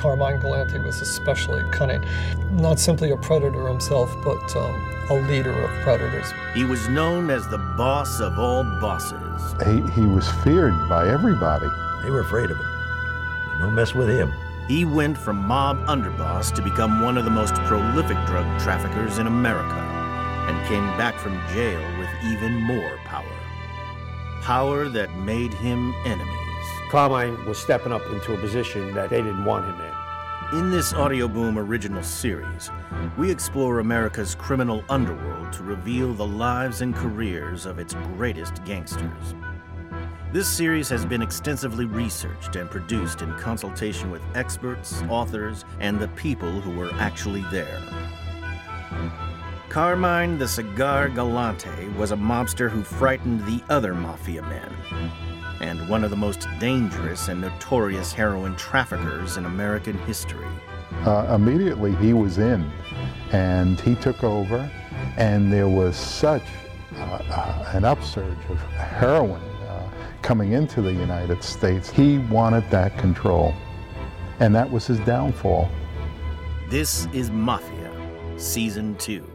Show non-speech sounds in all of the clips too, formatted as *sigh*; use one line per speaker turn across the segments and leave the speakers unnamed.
Carmine Galante was especially cunning. Not simply a predator himself, but um, a leader of predators.
He was known as the boss of all bosses.
He, he was feared by everybody.
They were afraid of him. No mess with him.
He went from mob underboss to become one of the most prolific drug traffickers in America and came back from jail with even more power. Power that made him enemies.
Carmine was stepping up into a position that they didn't want him in.
In this Audioboom original series, we explore America's criminal underworld to reveal the lives and careers of its greatest gangsters. This series has been extensively researched and produced in consultation with experts, authors, and the people who were actually there. Carmine the Cigar Galante was a mobster who frightened the other mafia men, and one of the most dangerous and notorious heroin traffickers in American history.
Uh, immediately he was in and he took over and there was such uh, uh, an upsurge of heroin uh, coming into the United States. He wanted that control and that was his downfall.
This is Mafia, Season 2.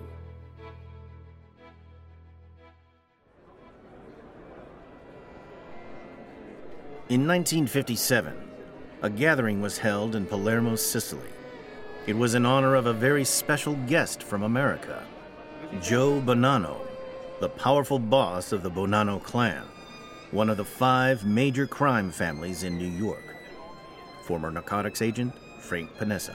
In 1957, a gathering was held in Palermo, Sicily. It was in honor of a very special guest from America, Joe Bonanno, the powerful boss of the Bonanno clan, one of the five major crime families in New York. Former narcotics agent Frank Panessa.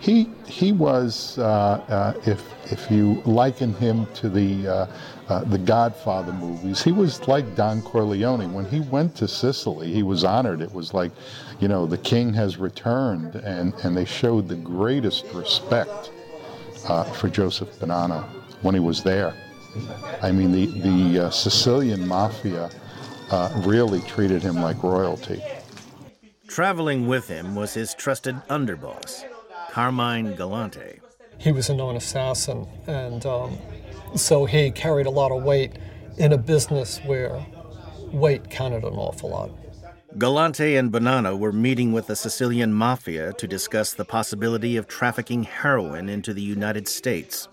He he was, uh, uh, if if you liken him to the uh, uh, the Godfather movies, he was like Don Corleone. When he went to Sicily, he was honored. It was like, you know, the king has returned, and and they showed the greatest respect uh, for Joseph Bonanno when he was there. I mean, the the uh, Sicilian mafia really treated him like royalty.
Traveling with him was his trusted underboss, Carmine Galante.
He was a known assassin, and um, so he carried a lot of weight in a business where weight counted an awful lot.
Galante and Bonanno were meeting with the Sicilian mafia to discuss the possibility of trafficking heroin into the United States.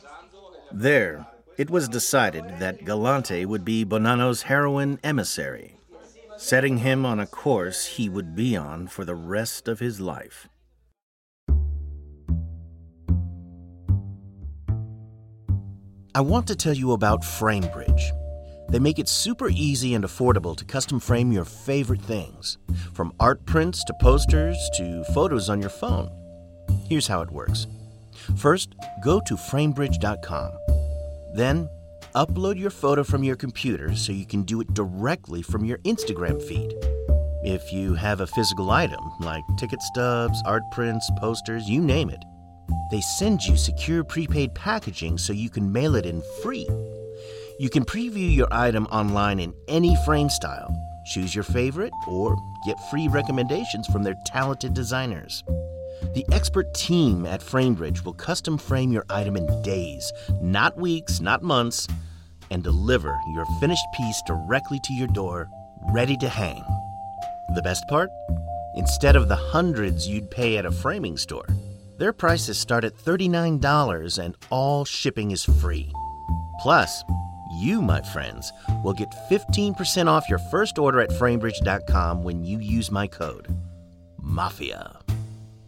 There, it was decided that Galante would be Bonanno's heroin emissary, setting him on a course he would be on for the rest of his life. I want to tell you about FrameBridge. They make it super easy and affordable to custom frame your favorite things, from art prints to posters to photos on your phone. Here's how it works First, go to framebridge.com. Then, upload your photo from your computer so you can do it directly from your Instagram feed. If you have a physical item, like ticket stubs, art prints, posters, you name it, they send you secure prepaid packaging so you can mail it in free. You can preview your item online in any frame style, choose your favorite, or get free recommendations from their talented designers. The expert team at FrameBridge will custom frame your item in days, not weeks, not months, and deliver your finished piece directly to your door, ready to hang. The best part? Instead of the hundreds you'd pay at a framing store, their prices start at $39 and all shipping is free. Plus, you, my friends, will get 15% off your first order at framebridge.com when you use my code MAFIA.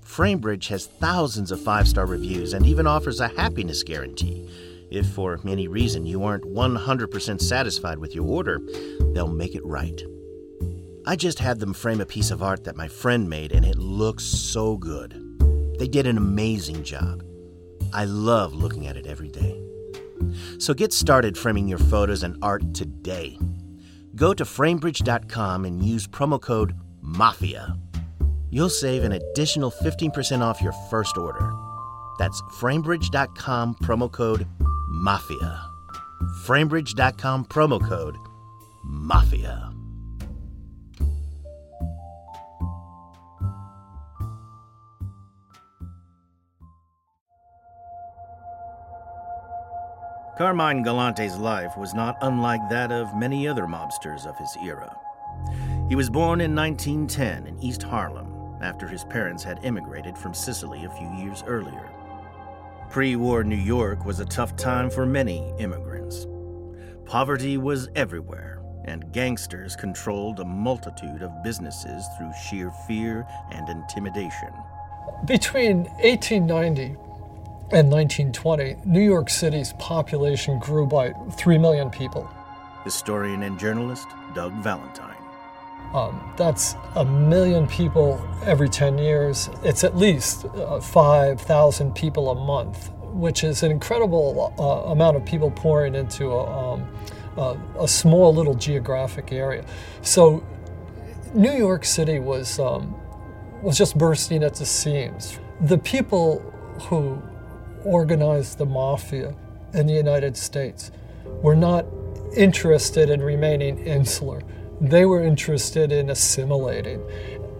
Framebridge has thousands of five star reviews and even offers a happiness guarantee. If for any reason you aren't 100% satisfied with your order, they'll make it right. I just had them frame a piece of art that my friend made and it looks so good. They did an amazing job. I love looking at it every day. So get started framing your photos and art today. Go to framebridge.com and use promo code MAFIA. You'll save an additional 15% off your first order. That's framebridge.com promo code MAFIA. Framebridge.com promo code MAFIA. Carmine Galante's life was not unlike that of many other mobsters of his era. He was born in 1910 in East Harlem after his parents had immigrated from Sicily a few years earlier. Pre war New York was a tough time for many immigrants. Poverty was everywhere, and gangsters controlled a multitude of businesses through sheer fear and intimidation.
Between 1890 and 1920, New York City's population grew by 3 million people.
Historian and journalist Doug Valentine.
Um, that's a million people every 10 years. It's at least uh, 5,000 people a month, which is an incredible uh, amount of people pouring into a, um, a, a, small little geographic area. So New York City was, um, was just bursting at the seams. The people who organized the mafia in the United States were not interested in remaining insular they were interested in assimilating.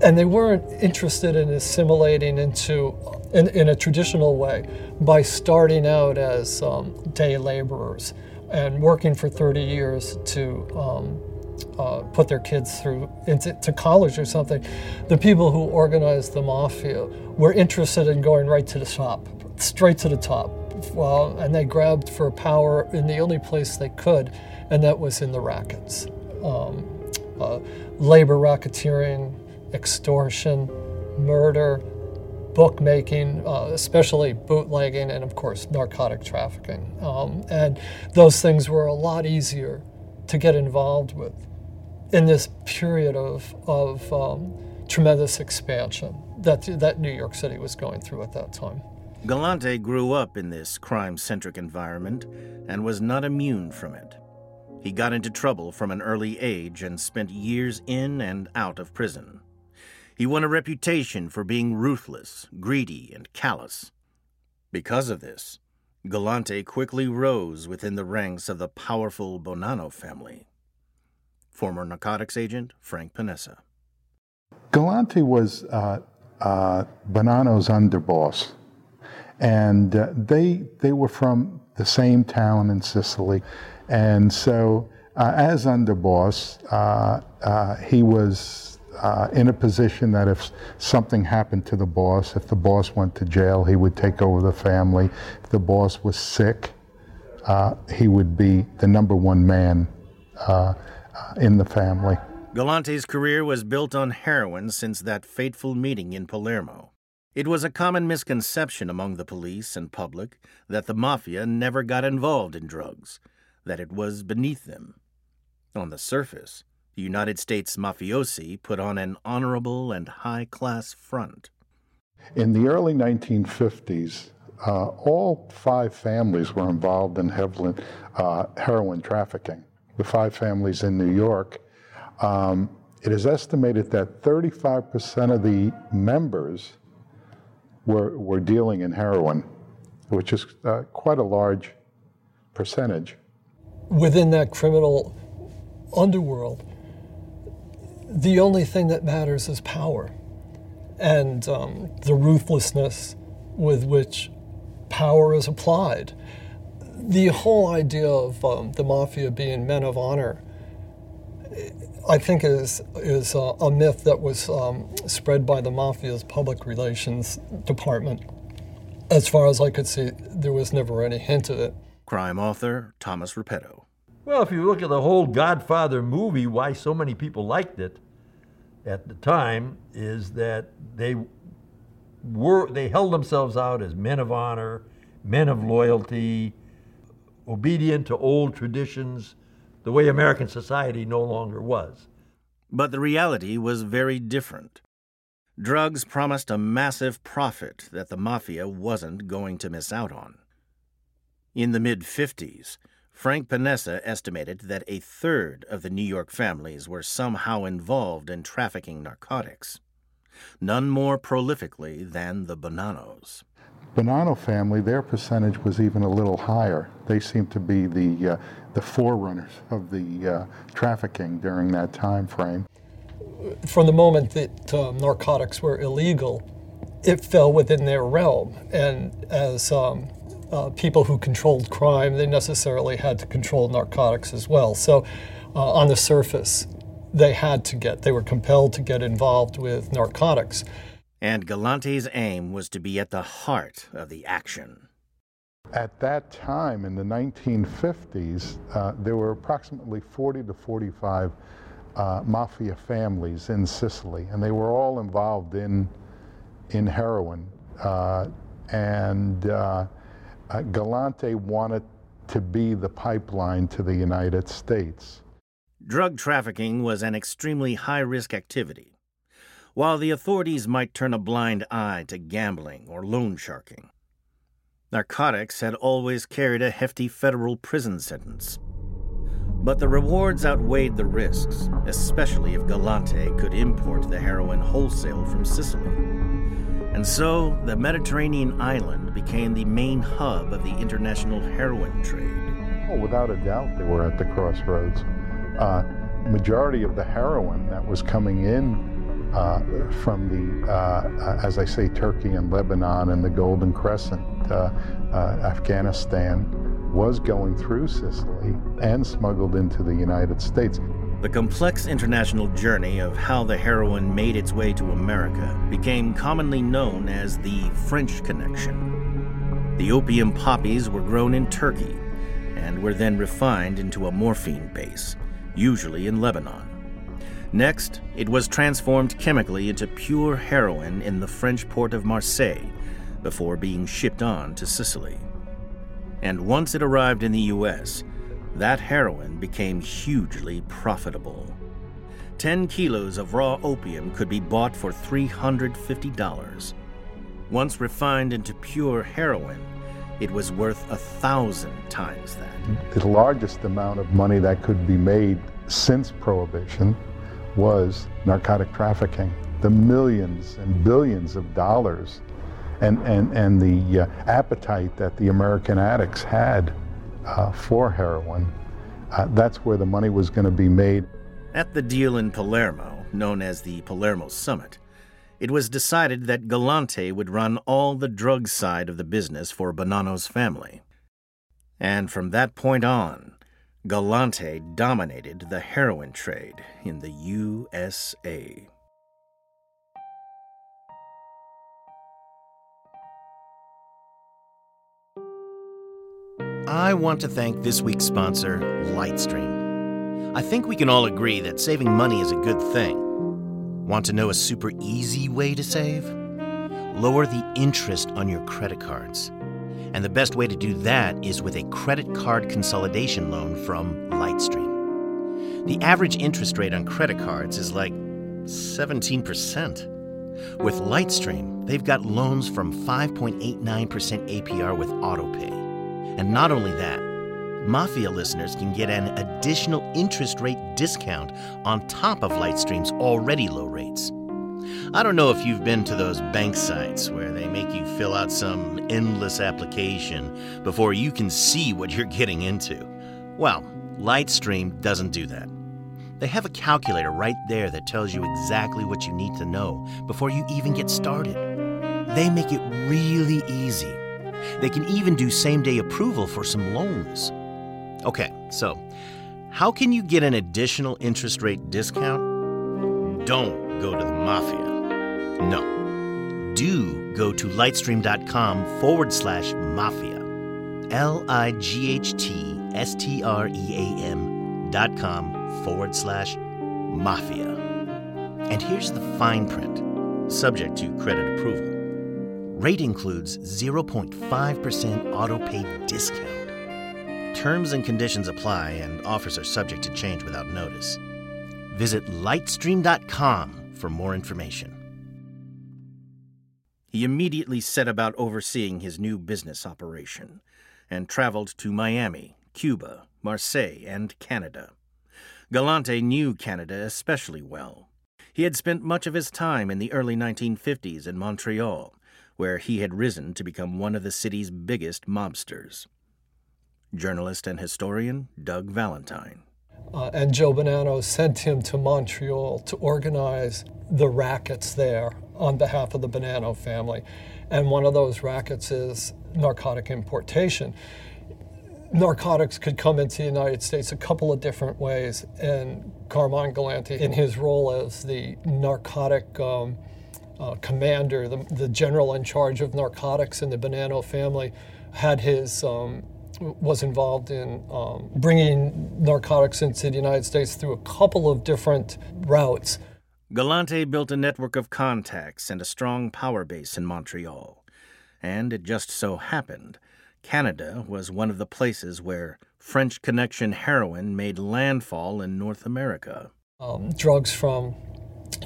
And they weren't interested in assimilating into, in, in a traditional way, by starting out as um, day laborers and working for 30 years to um, uh, put their kids through into to college or something. The people who organized the mafia were interested in going right to the top, straight to the top. Well, and they grabbed for power in the only place they could, and that was in the rackets. Um, uh, labor racketeering, extortion, murder, bookmaking, uh, especially bootlegging, and of course, narcotic trafficking. Um, and those things were a lot easier to get involved with in this period of, of um, tremendous expansion that, that New York City was going through at that time.
Galante grew up in this crime centric environment and was not immune from it. He got into trouble from an early age and spent years in and out of prison. He won a reputation for being ruthless, greedy, and callous. Because of this, Galante quickly rose within the ranks of the powerful Bonanno family. Former narcotics agent Frank Panessa.
Galante was uh, uh, Bonanno's underboss, and uh, they they were from the same town in Sicily. And so, uh, as underboss, uh, uh, he was uh, in a position that if something happened to the boss, if the boss went to jail, he would take over the family. If the boss was sick, uh, he would be the number one man in the family.
Galante's career was built on heroin since that fateful meeting in Palermo. It was a common misconception among the police and public that the mafia never got involved in drugs that it was beneath them. On the surface, the United States mafiosi put on an honorable and high class front.
In the early 1950s, uh, all five families were involved in heroin, uh, heroin, trafficking. The five families in New York. Um, it is estimated that 35% of the members were, were dealing in heroin, which is uh, quite a large percentage
within that criminal underworld, the only thing that matters is power and um, the ruthlessness with which power is applied. The whole idea of um, the mafia being men of honor, I think, is is a, a myth that was um, spread by the mafia's public relations department. As far as I could see, there was never any hint of it.
Crime author Thomas Reppetto.
Well, if you look at the whole Godfather movie, why so many people liked it at the time is that they were they held themselves out as men of honor, men of loyalty, obedient to old traditions, the way American society no longer was.
But the reality was very different. Drugs promised a massive profit that the mafia wasn't going to miss out on. In the mid 50s, Frank Panessa estimated that a third of the New York families were somehow involved in trafficking narcotics, none more prolifically than the Bonannos.
Bonanno family, their percentage was even a little higher. They seemed to be the, uh, the forerunners of the uh, trafficking during that time frame.
From the moment that uh, narcotics were illegal, it fell within their realm. And as um, uh, people who controlled crime, they necessarily had to control narcotics as well. So, uh, on the surface, they had to get, they were compelled to get involved with narcotics.
And Galante's aim was to be at the heart of the action.
At that time, in the 1950s, uh, there were approximately 40 to 45 uh, mafia families in Sicily, and they were all involved in, in heroin. Uh, and uh, uh, Galante wanted to be the pipeline to the United States.
Drug trafficking was an extremely high risk activity. While the authorities might turn a blind eye to gambling or loan sharking, narcotics had always carried a hefty federal prison sentence. But the rewards outweighed the risks, especially if Galante could import the heroin wholesale from Sicily. And so, the Mediterranean island became the main hub of the international heroin trade.
Oh, without a doubt, they were at the crossroads. Uh, majority of the heroin that was coming in uh, from the, uh, as I say, Turkey and Lebanon and the Golden Crescent, uh, uh, Afghanistan, was going through Sicily and smuggled into the United States.
The complex international journey of how the heroin made its way to America became commonly known as the French Connection. The opium poppies were grown in Turkey and were then refined into a morphine base, usually in Lebanon. Next, it was transformed chemically into pure heroin in the French port of Marseille before being shipped on to Sicily. And once it arrived in the U.S., that heroin became hugely profitable. 10 kilos of raw opium could be bought for $350. Once refined into pure heroin, it was worth a thousand times that.
The largest amount of money that could be made since Prohibition was narcotic trafficking. The millions and billions of dollars and, and, and the uh, appetite that the American addicts had uh, for heroin, uh, that's where the money was going to be made.
At the deal in Palermo, known as the Palermo Summit, it was decided that Galante would run all the drug side of the business for Bonanno's family. And from that point on, Galante dominated the heroin trade in the USA. I want to thank this week's sponsor, Lightstream. I think we can all agree that saving money is a good thing. Want to know a super easy way to save? Lower the interest on your credit cards. And the best way to do that is with a credit card consolidation loan from Lightstream. The average interest rate on credit cards is like 17%. With Lightstream, they've got loans from 5.89% APR with AutoPay. And not only that, Mafia listeners can get an additional interest rate discount on top of Lightstream's already low rates. I don't know if you've been to those bank sites where they make you fill out some endless application before you can see what you're getting into. Well, Lightstream doesn't do that. They have a calculator right there that tells you exactly what you need to know before you even get started. They make it really easy. They can even do same day approval for some loans. Okay, so how can you get an additional interest rate discount? Don't go to the mafia. No. Do go to lightstream.com forward slash mafia. L I G H T S T R E A M dot com forward slash mafia. And here's the fine print, subject to credit approval. Rate includes 0.5% auto pay discount. Terms and conditions apply, and offers are subject to change without notice. Visit lightstream.com for more information. He immediately set about overseeing his new business operation and traveled to Miami, Cuba, Marseille, and Canada. Galante knew Canada especially well. He had spent much of his time in the early 1950s in Montreal where he had risen to become one of the city's biggest mobsters. Journalist and historian Doug Valentine.
Uh, and Joe Bonanno sent him to Montreal to organize the rackets there on behalf of the Bonanno family. And one of those rackets is narcotic importation. narcotics could come into the United States a couple of different ways. And Carmine Galante, in his role as the narcotic um, uh, commander, the, the, general in charge of narcotics in the Bonanno family, had his um, was involved in um, bringing narcotics into the United States through a couple of different routes.
Galante built a network of contacts and a strong power base in Montreal. And it just so happened Canada was one of the places where French Connection heroin made landfall in North America.
Um, drugs from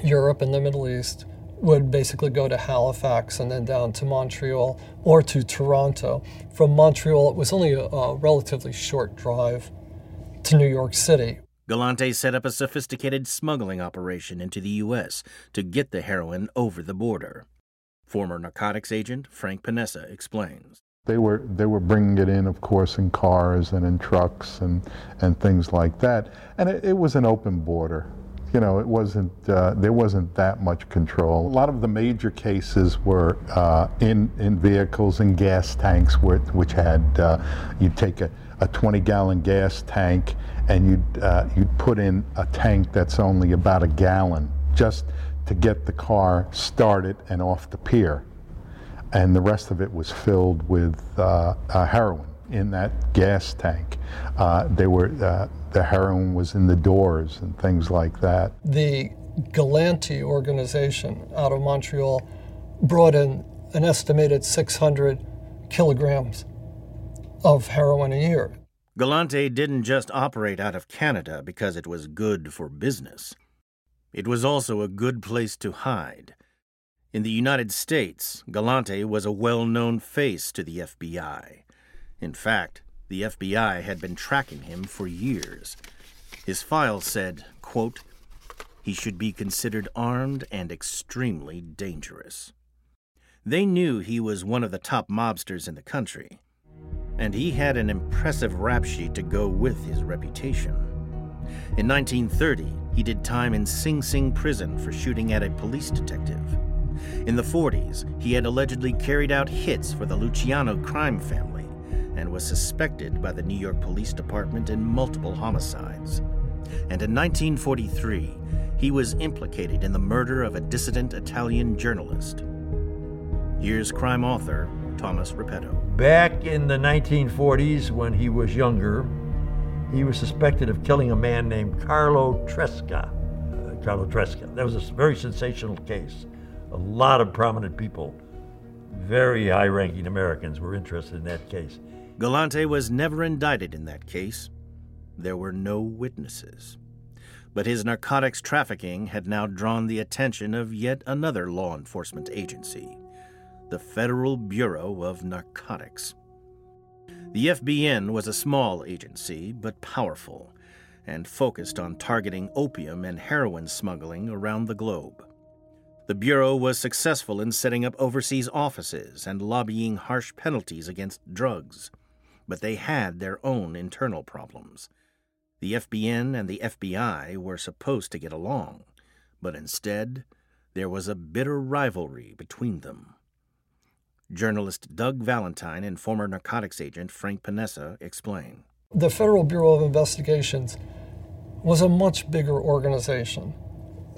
Europe and the Middle East would basically go to Halifax and then down to Montreal or to Toronto. From Montreal, it was only a, a relatively short drive to New York City.
Galante set up a sophisticated smuggling operation into the U.S. to get the heroin over the border. Former narcotics agent Frank Panessa explains.
They were they were bringing it in, of course, in cars and in trucks and and things like that, and it, it was an open border you know, it wasn't, uh, there wasn't that much control. A lot of the major cases were uh, in, in vehicles and gas tanks, which, which had, uh, you'd take a, a 20 gallon gas tank and you'd, uh, you'd put in a tank that's only about a gallon just to get the car started and off the pier. And the rest of it was filled with uh, uh, heroin in that gas tank. they were the heroin was in the doors and things like that.
The Galante organization out of Montreal brought in an estimated 600 kilograms of heroin a year.
Galante didn't just operate out of Canada because it was good for business. It was also a good place to hide. In the United States, Galante was a well known face to the FBI. In fact, the FBI had been tracking him for years. His file said, quote, he should be considered armed and extremely dangerous. They knew he was one of the top mobsters in the country, and he had an impressive rap sheet to go with his reputation. In 1930, he did time in Sing Sing prison for shooting at a police detective. In the 40s, he had allegedly carried out hits for the Luciano crime family and was suspected by the New York Police Department in multiple homicides. And in 1943, he was implicated in the murder of a dissident Italian journalist. Here's crime author Thomas Reppetto.
Back in the 1940s, when he was younger, he was suspected of killing a man named Carlo Tresca. Uh, Carlo Tresca. That was a very sensational case. A lot of prominent people, very high ranking Americans, were interested in that case.
Galante was never indicted in that case. There were no witnesses. But his narcotics trafficking had now drawn the attention of yet another law enforcement agency the Federal Bureau of Narcotics. The FBN was a small agency, but powerful, and focused on targeting opium and heroin smuggling around the globe. The Bureau was successful in setting up overseas offices and lobbying harsh penalties against drugs but they had their own internal problems. The FBN and the FBI were supposed to get along, but instead, there was a bitter rivalry between them. Journalist Doug Valentine and former narcotics agent Frank Panessa explain.
The Federal Bureau of Investigations was a much bigger organization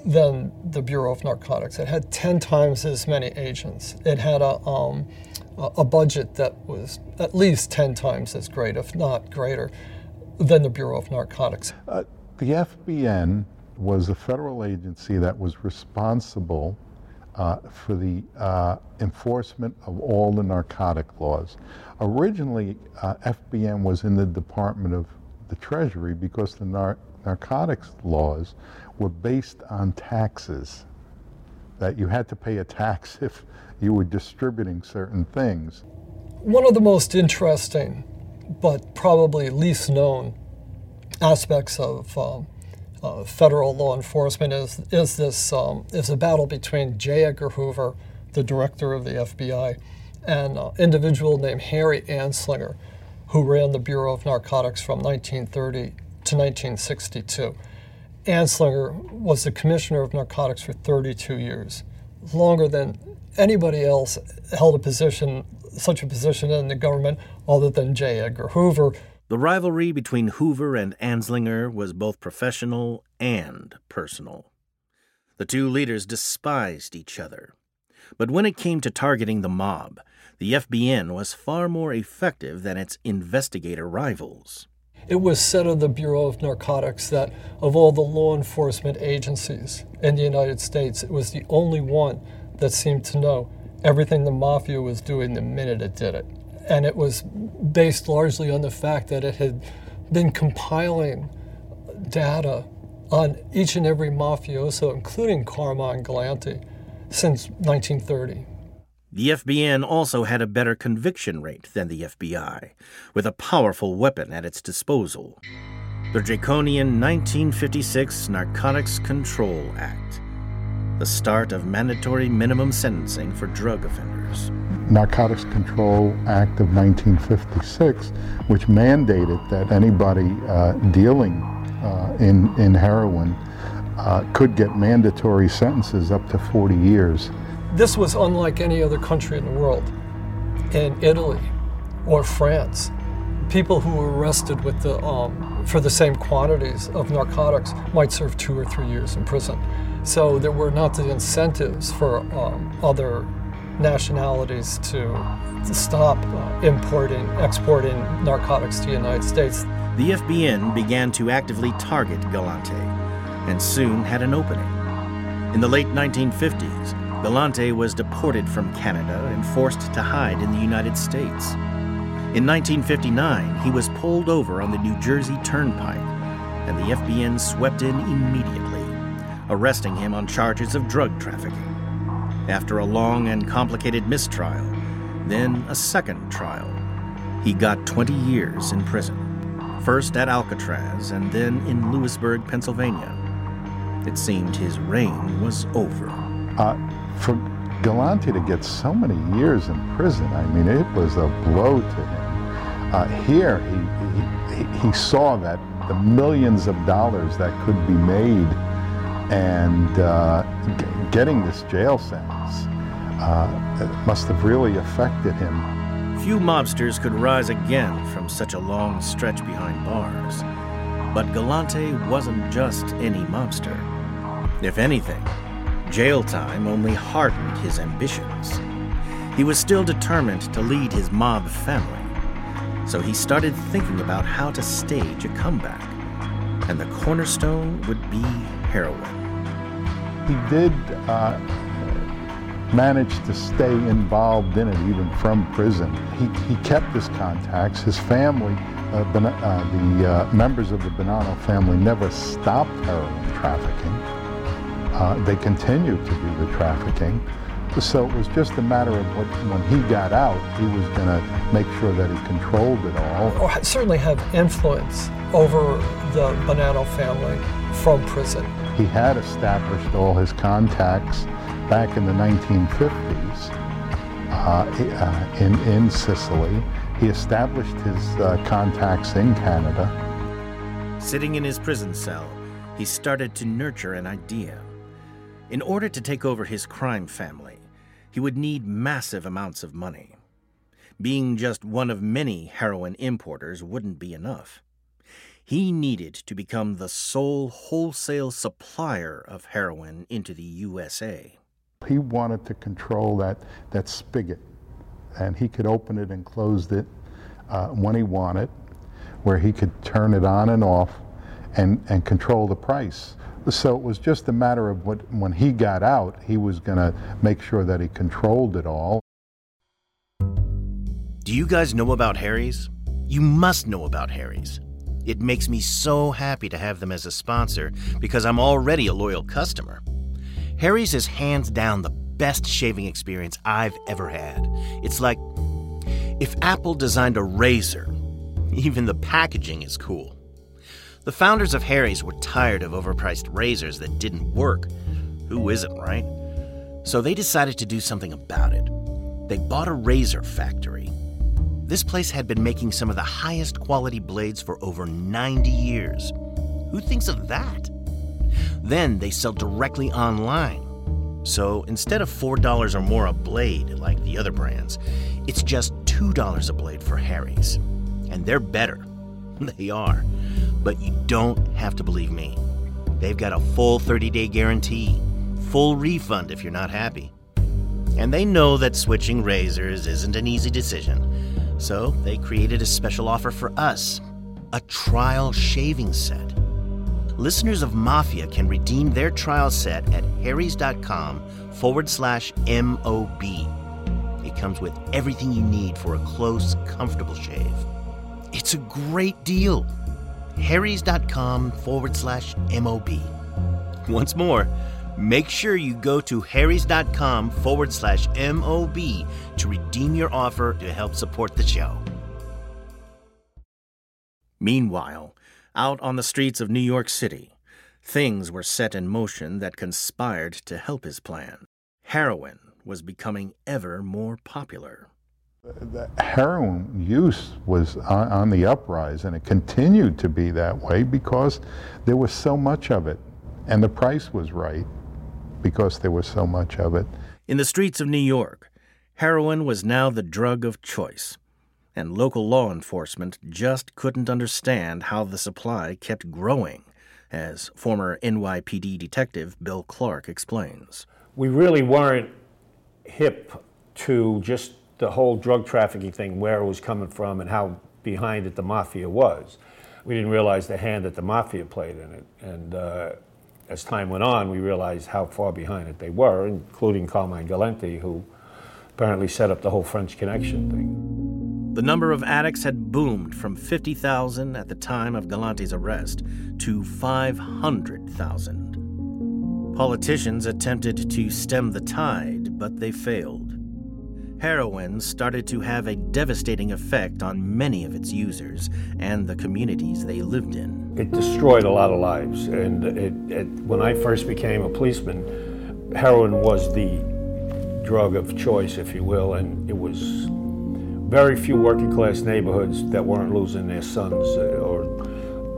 than the Bureau of Narcotics. It had 10 times as many agents. It had a, um, a budget that was at least 10 times as great, if not greater, than the Bureau of Narcotics. Uh,
the FBN was a federal agency that was responsible uh, for the uh, enforcement of all the narcotic laws. Originally, uh, FBN was in the Department of the Treasury because the nar- narcotics laws were based on taxes, that you had to pay a tax *laughs* if you were distributing certain things.
One of the most interesting, but probably least known aspects of uh, uh, federal law enforcement is is this um, is a battle between J. Edgar Hoover, the director of the FBI, and an individual named Harry Anslinger, who ran the Bureau of Narcotics from 1930 to 1962. Anslinger was the commissioner of narcotics for 32 years, longer than anybody else held a position, such a position in the government, other than J. Edgar Hoover.
The rivalry between Hoover and Anslinger was both professional and personal. The two leaders despised each other. But when it came to targeting the mob, the FBN was far more effective than its investigator rivals.
It was said of the Bureau of Narcotics that of all the law enforcement agencies in the United States, it was the only one that seemed to know everything the mafia was doing the minute it did it. And it was based largely on the fact that it had been compiling data on each and every mafioso, including Carmine Galante, since 1930.
The FBN also had a better conviction rate than the FBI, with a powerful weapon at its disposal the draconian 1956 Narcotics Control Act, the start of mandatory minimum sentencing for drug offenders.
Narcotics Control Act of 1956, which mandated that anybody uh, dealing uh, in, in heroin uh, could get mandatory sentences up to 40 years.
This was unlike any other country in the world. In Italy or France, people who were arrested with the, um, for the same quantities of narcotics might serve two or three years in prison. So there were not the incentives for um, other nationalities to, to stop uh, importing, exporting narcotics to the United States.
The FBN began to actively target Galante and soon had an opening. In the late 1950s, Galante was deported from Canada and forced to hide in the United States. In 1959, he was pulled over on the New Jersey Turnpike, and the FBN swept in immediately, arresting him on charges of drug trafficking. After a long and complicated mistrial, then a second trial, he got 20 years in prison, first at Alcatraz and then in Lewisburg, Pennsylvania. It seemed his reign was over.
Uh, for Galante to get so many years in prison, I mean, it was a blow to him. Uh, here, he, he, he saw that the millions of dollars that could be made and uh, getting this jail sentence uh, must have really affected him.
Few mobsters could rise again from such a long stretch behind bars. But Galante wasn't just any mobster. If anything, Jail time only hardened his ambitions. He was still determined to lead his mob family, so he started thinking about how to stage a comeback. And the cornerstone would be heroin.
He did uh, manage to stay involved in it even from prison. He, he kept his contacts. His family, uh, ben- uh, the uh, members of the Bonanno family, never stopped heroin trafficking. Uh, they continued to do the trafficking. So it was just a matter of what, when he got out, he was going to make sure that he controlled it all.
Or certainly have influence over the Bonanno family from prison.
He had established all his contacts back in the 1950s uh, in, in Sicily. He established his uh, contacts in Canada.
Sitting in his prison cell, he started to nurture an idea. In order to take over his crime family, he would need massive amounts of money. Being just one of many heroin importers wouldn't be enough. He needed to become the sole wholesale supplier of heroin into the USA.
He wanted to control that, that spigot, and he could open it and close it uh, when he wanted, where he could turn it on and off and, and control the price. So it was just a matter of what, when he got out, he was going to make sure that he controlled it all.
Do you guys know about Harry's? You must know about Harry's. It makes me so happy to have them as a sponsor because I'm already a loyal customer. Harry's is hands down the best shaving experience I've ever had. It's like if Apple designed a razor, *laughs* even the packaging is cool. The founders of Harry's were tired of overpriced razors that didn't work. Who isn't, right? So they decided to do something about it. They bought a razor factory. This place had been making some of the highest quality blades for over 90 years. Who thinks of that? Then they sell directly online. So instead of $4 or more a blade like the other brands, it's just $2 a blade for Harry's. And they're better. *laughs* They are. But you don't have to believe me. They've got a full 30 day guarantee, full refund if you're not happy. And they know that switching razors isn't an easy decision, so they created a special offer for us a trial shaving set. Listeners of Mafia can redeem their trial set at harrys.com forward slash MOB. It comes with everything you need for a close, comfortable shave. It's a great deal. harrys.com forward slash MOB. Once more, make sure you go to harrys.com forward slash MOB to redeem your offer to help support the show. Meanwhile, out on the streets of New York City, things were set in motion that conspired to help his plan. Heroin was becoming ever more popular.
The heroin use was on, on the uprise, and it continued to be that way because there was so much of it, and the price was right because there was so much of it.
In the streets of New York, heroin was now the drug of choice, and local law enforcement just couldn't understand how the supply kept growing, as former NYPD detective Bill Clark explains.
We really weren't hip to just the whole drug trafficking thing, where it was coming from and how behind it the mafia was. We didn't realize the hand that the mafia played in it. And uh, as time went on, we realized how far behind it they were, including Carmine Galante, who apparently set up the whole French Connection thing.
The number of addicts had boomed from 50,000 at the time of Galante's arrest to 500,000. Politicians attempted to stem the tide, but they failed. Heroin started to have a devastating effect on many of its users and the communities they lived in.
It destroyed a lot of lives. And it, it, when I first became a policeman, heroin was the drug of choice, if you will, and it was very few working class neighborhoods that weren't losing their sons uh, or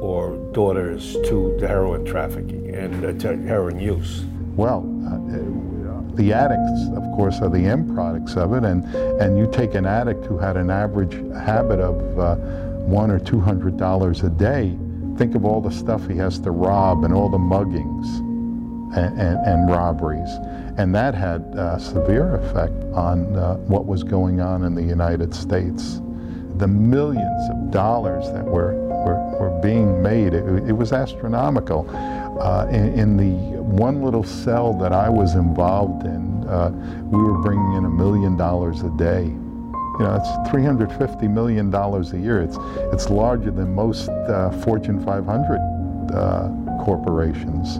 or daughters to the heroin trafficking and uh, to heroin use.
Well, uh, the addicts, of course, are the end products of it, and, and you take an addict who had an average habit of uh, one or two hundred dollars a day, think of all the stuff he has to rob and all the muggings and, and, and robberies. And that had a severe effect on uh, what was going on in the United States. The millions of dollars that were, were, were being made, it, it was astronomical. Uh, in, in, the one little cell that I was involved in, uh, we were bringing in a million dollars a day. You know, it's $350 million a year. It's, it's larger than most uh, Fortune 500 uh, corporations.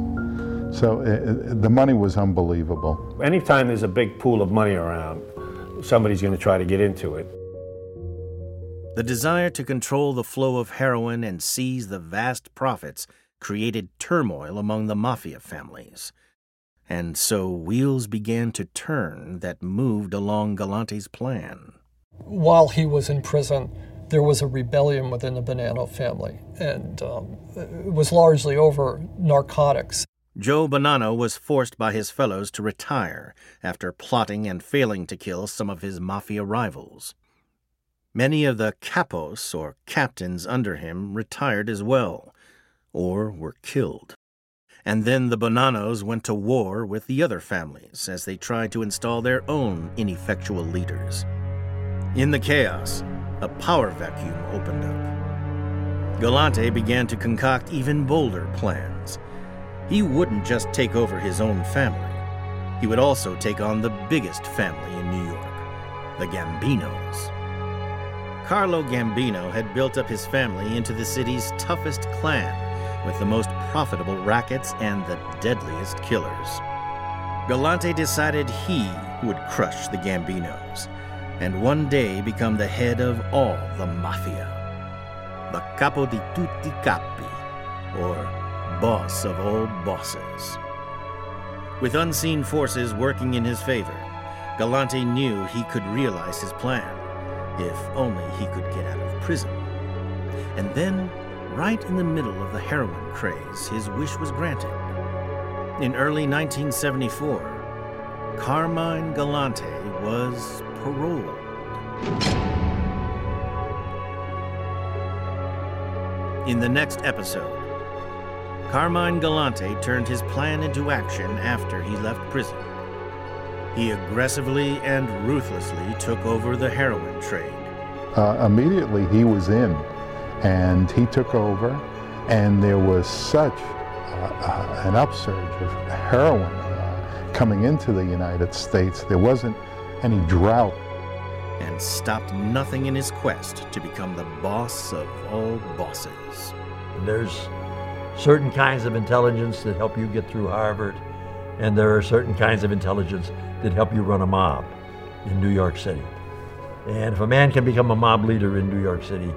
So uh, the money was unbelievable.
Anytime there's a big pool of money around, somebody's going to try to get into it.
The desire to control the flow of heroin and seize the vast profits created turmoil among the mafia families. And so wheels began to turn that moved along Galante's plan.
While he was in prison, there was a rebellion within the Bonanno family, and um, it was largely over narcotics.
Joe Bonanno was forced by his fellows to retire after plotting and failing to kill some of his mafia rivals. Many of the capos, or captains under him, retired as well, or were killed. And then the Bonannos went to war with the other families as they tried to install their own ineffectual leaders. In the chaos, a power vacuum opened up. Galante began to concoct even bolder plans. He wouldn't just take over his own family, he would also take on the biggest family in New York, the Gambinos. Carlo Gambino had built up his family into the city's toughest clan with the most profitable rackets and the deadliest killers. Galante decided he would crush the Gambinos and one day become the head of all the mafia. The capo di tutti capi, or boss of all bosses. With unseen forces working in his favor, Galante knew he could realize his plan, if only he could get out of prison. And then right in the middle of the heroin craze, his wish was granted. In early 1974, Carmine Galante was paroled. In the next episode, Carmine Galante turned his plan into action after he left prison. He aggressively and ruthlessly took over the heroin trade.
Uh, immediately he was in and he took over and there was such uh, an upsurge of heroin uh, coming into the United States. There wasn't any drought.
And stopped nothing in his quest to become the boss of all bosses.
There's certain kinds of intelligence that help you get through Harvard, and there are certain kinds of intelligence that help you run a mob in New York City. And if a man can become a mob leader in New York City,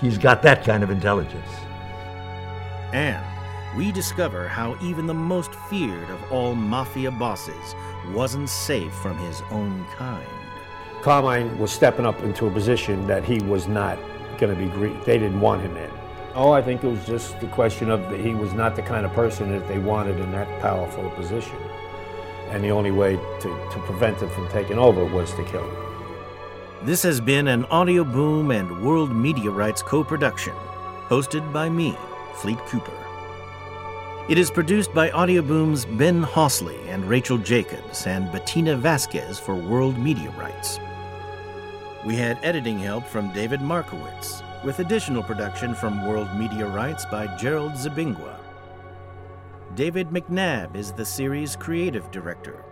he's got that kind of intelligence.
And we discover how even the most feared of all mafia bosses wasn't safe from his own kind.
Carmine was stepping up into a position that he was not going to be great. They didn't want him in. Oh, I think it was just the question of that he was not the kind of person that they wanted in that powerful position. And the only way to, to prevent him from taking over was to kill him.
This has been an Audioboom and World Media Rights co production, hosted by me, Fleet Cooper. It is produced by Audioboom's Ben Hosley and Rachel Jacobs and Bettina Vasquez for World Media Rights. We had editing help from David Markowitz, with additional production from World Media Rights by Gerald Zabingua. David McNabb is the series creative director,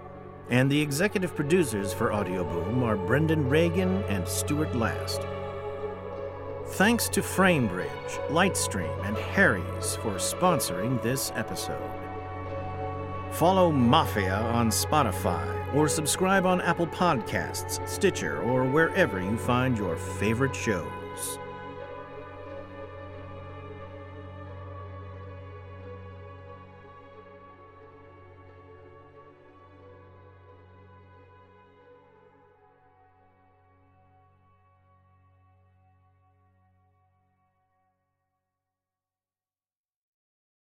and the executive producers for Audioboom are Brendan Reagan and Stuart Last. Thanks to Framebridge, Lightstream, and Harry's for sponsoring this episode. Follow Mafia on Spotify or subscribe on Apple Podcasts, Stitcher, or wherever you find your favorite shows.